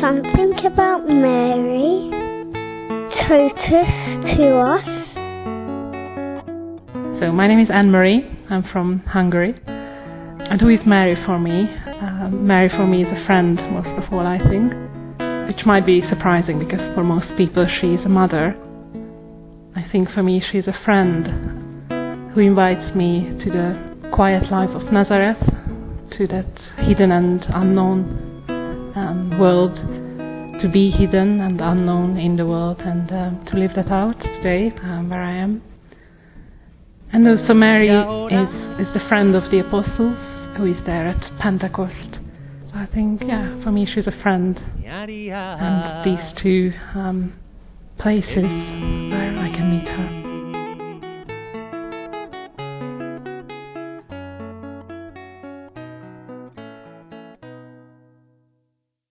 something about Mary, Totus to us. So, my name is Anne Marie. I'm from Hungary. And who is Mary for me? Uh, Mary for me is a friend, most of all, I think. Which might be surprising because for most people she is a mother. I think for me she is a friend who invites me to the quiet life of Nazareth, to that hidden and unknown world, to be hidden and unknown in the world, and um, to live that out today um, where I am. And also Mary is, is the friend of the apostles who is there at Pentecost. So I think, yeah, for me she's a friend. And these two um, places where I can meet.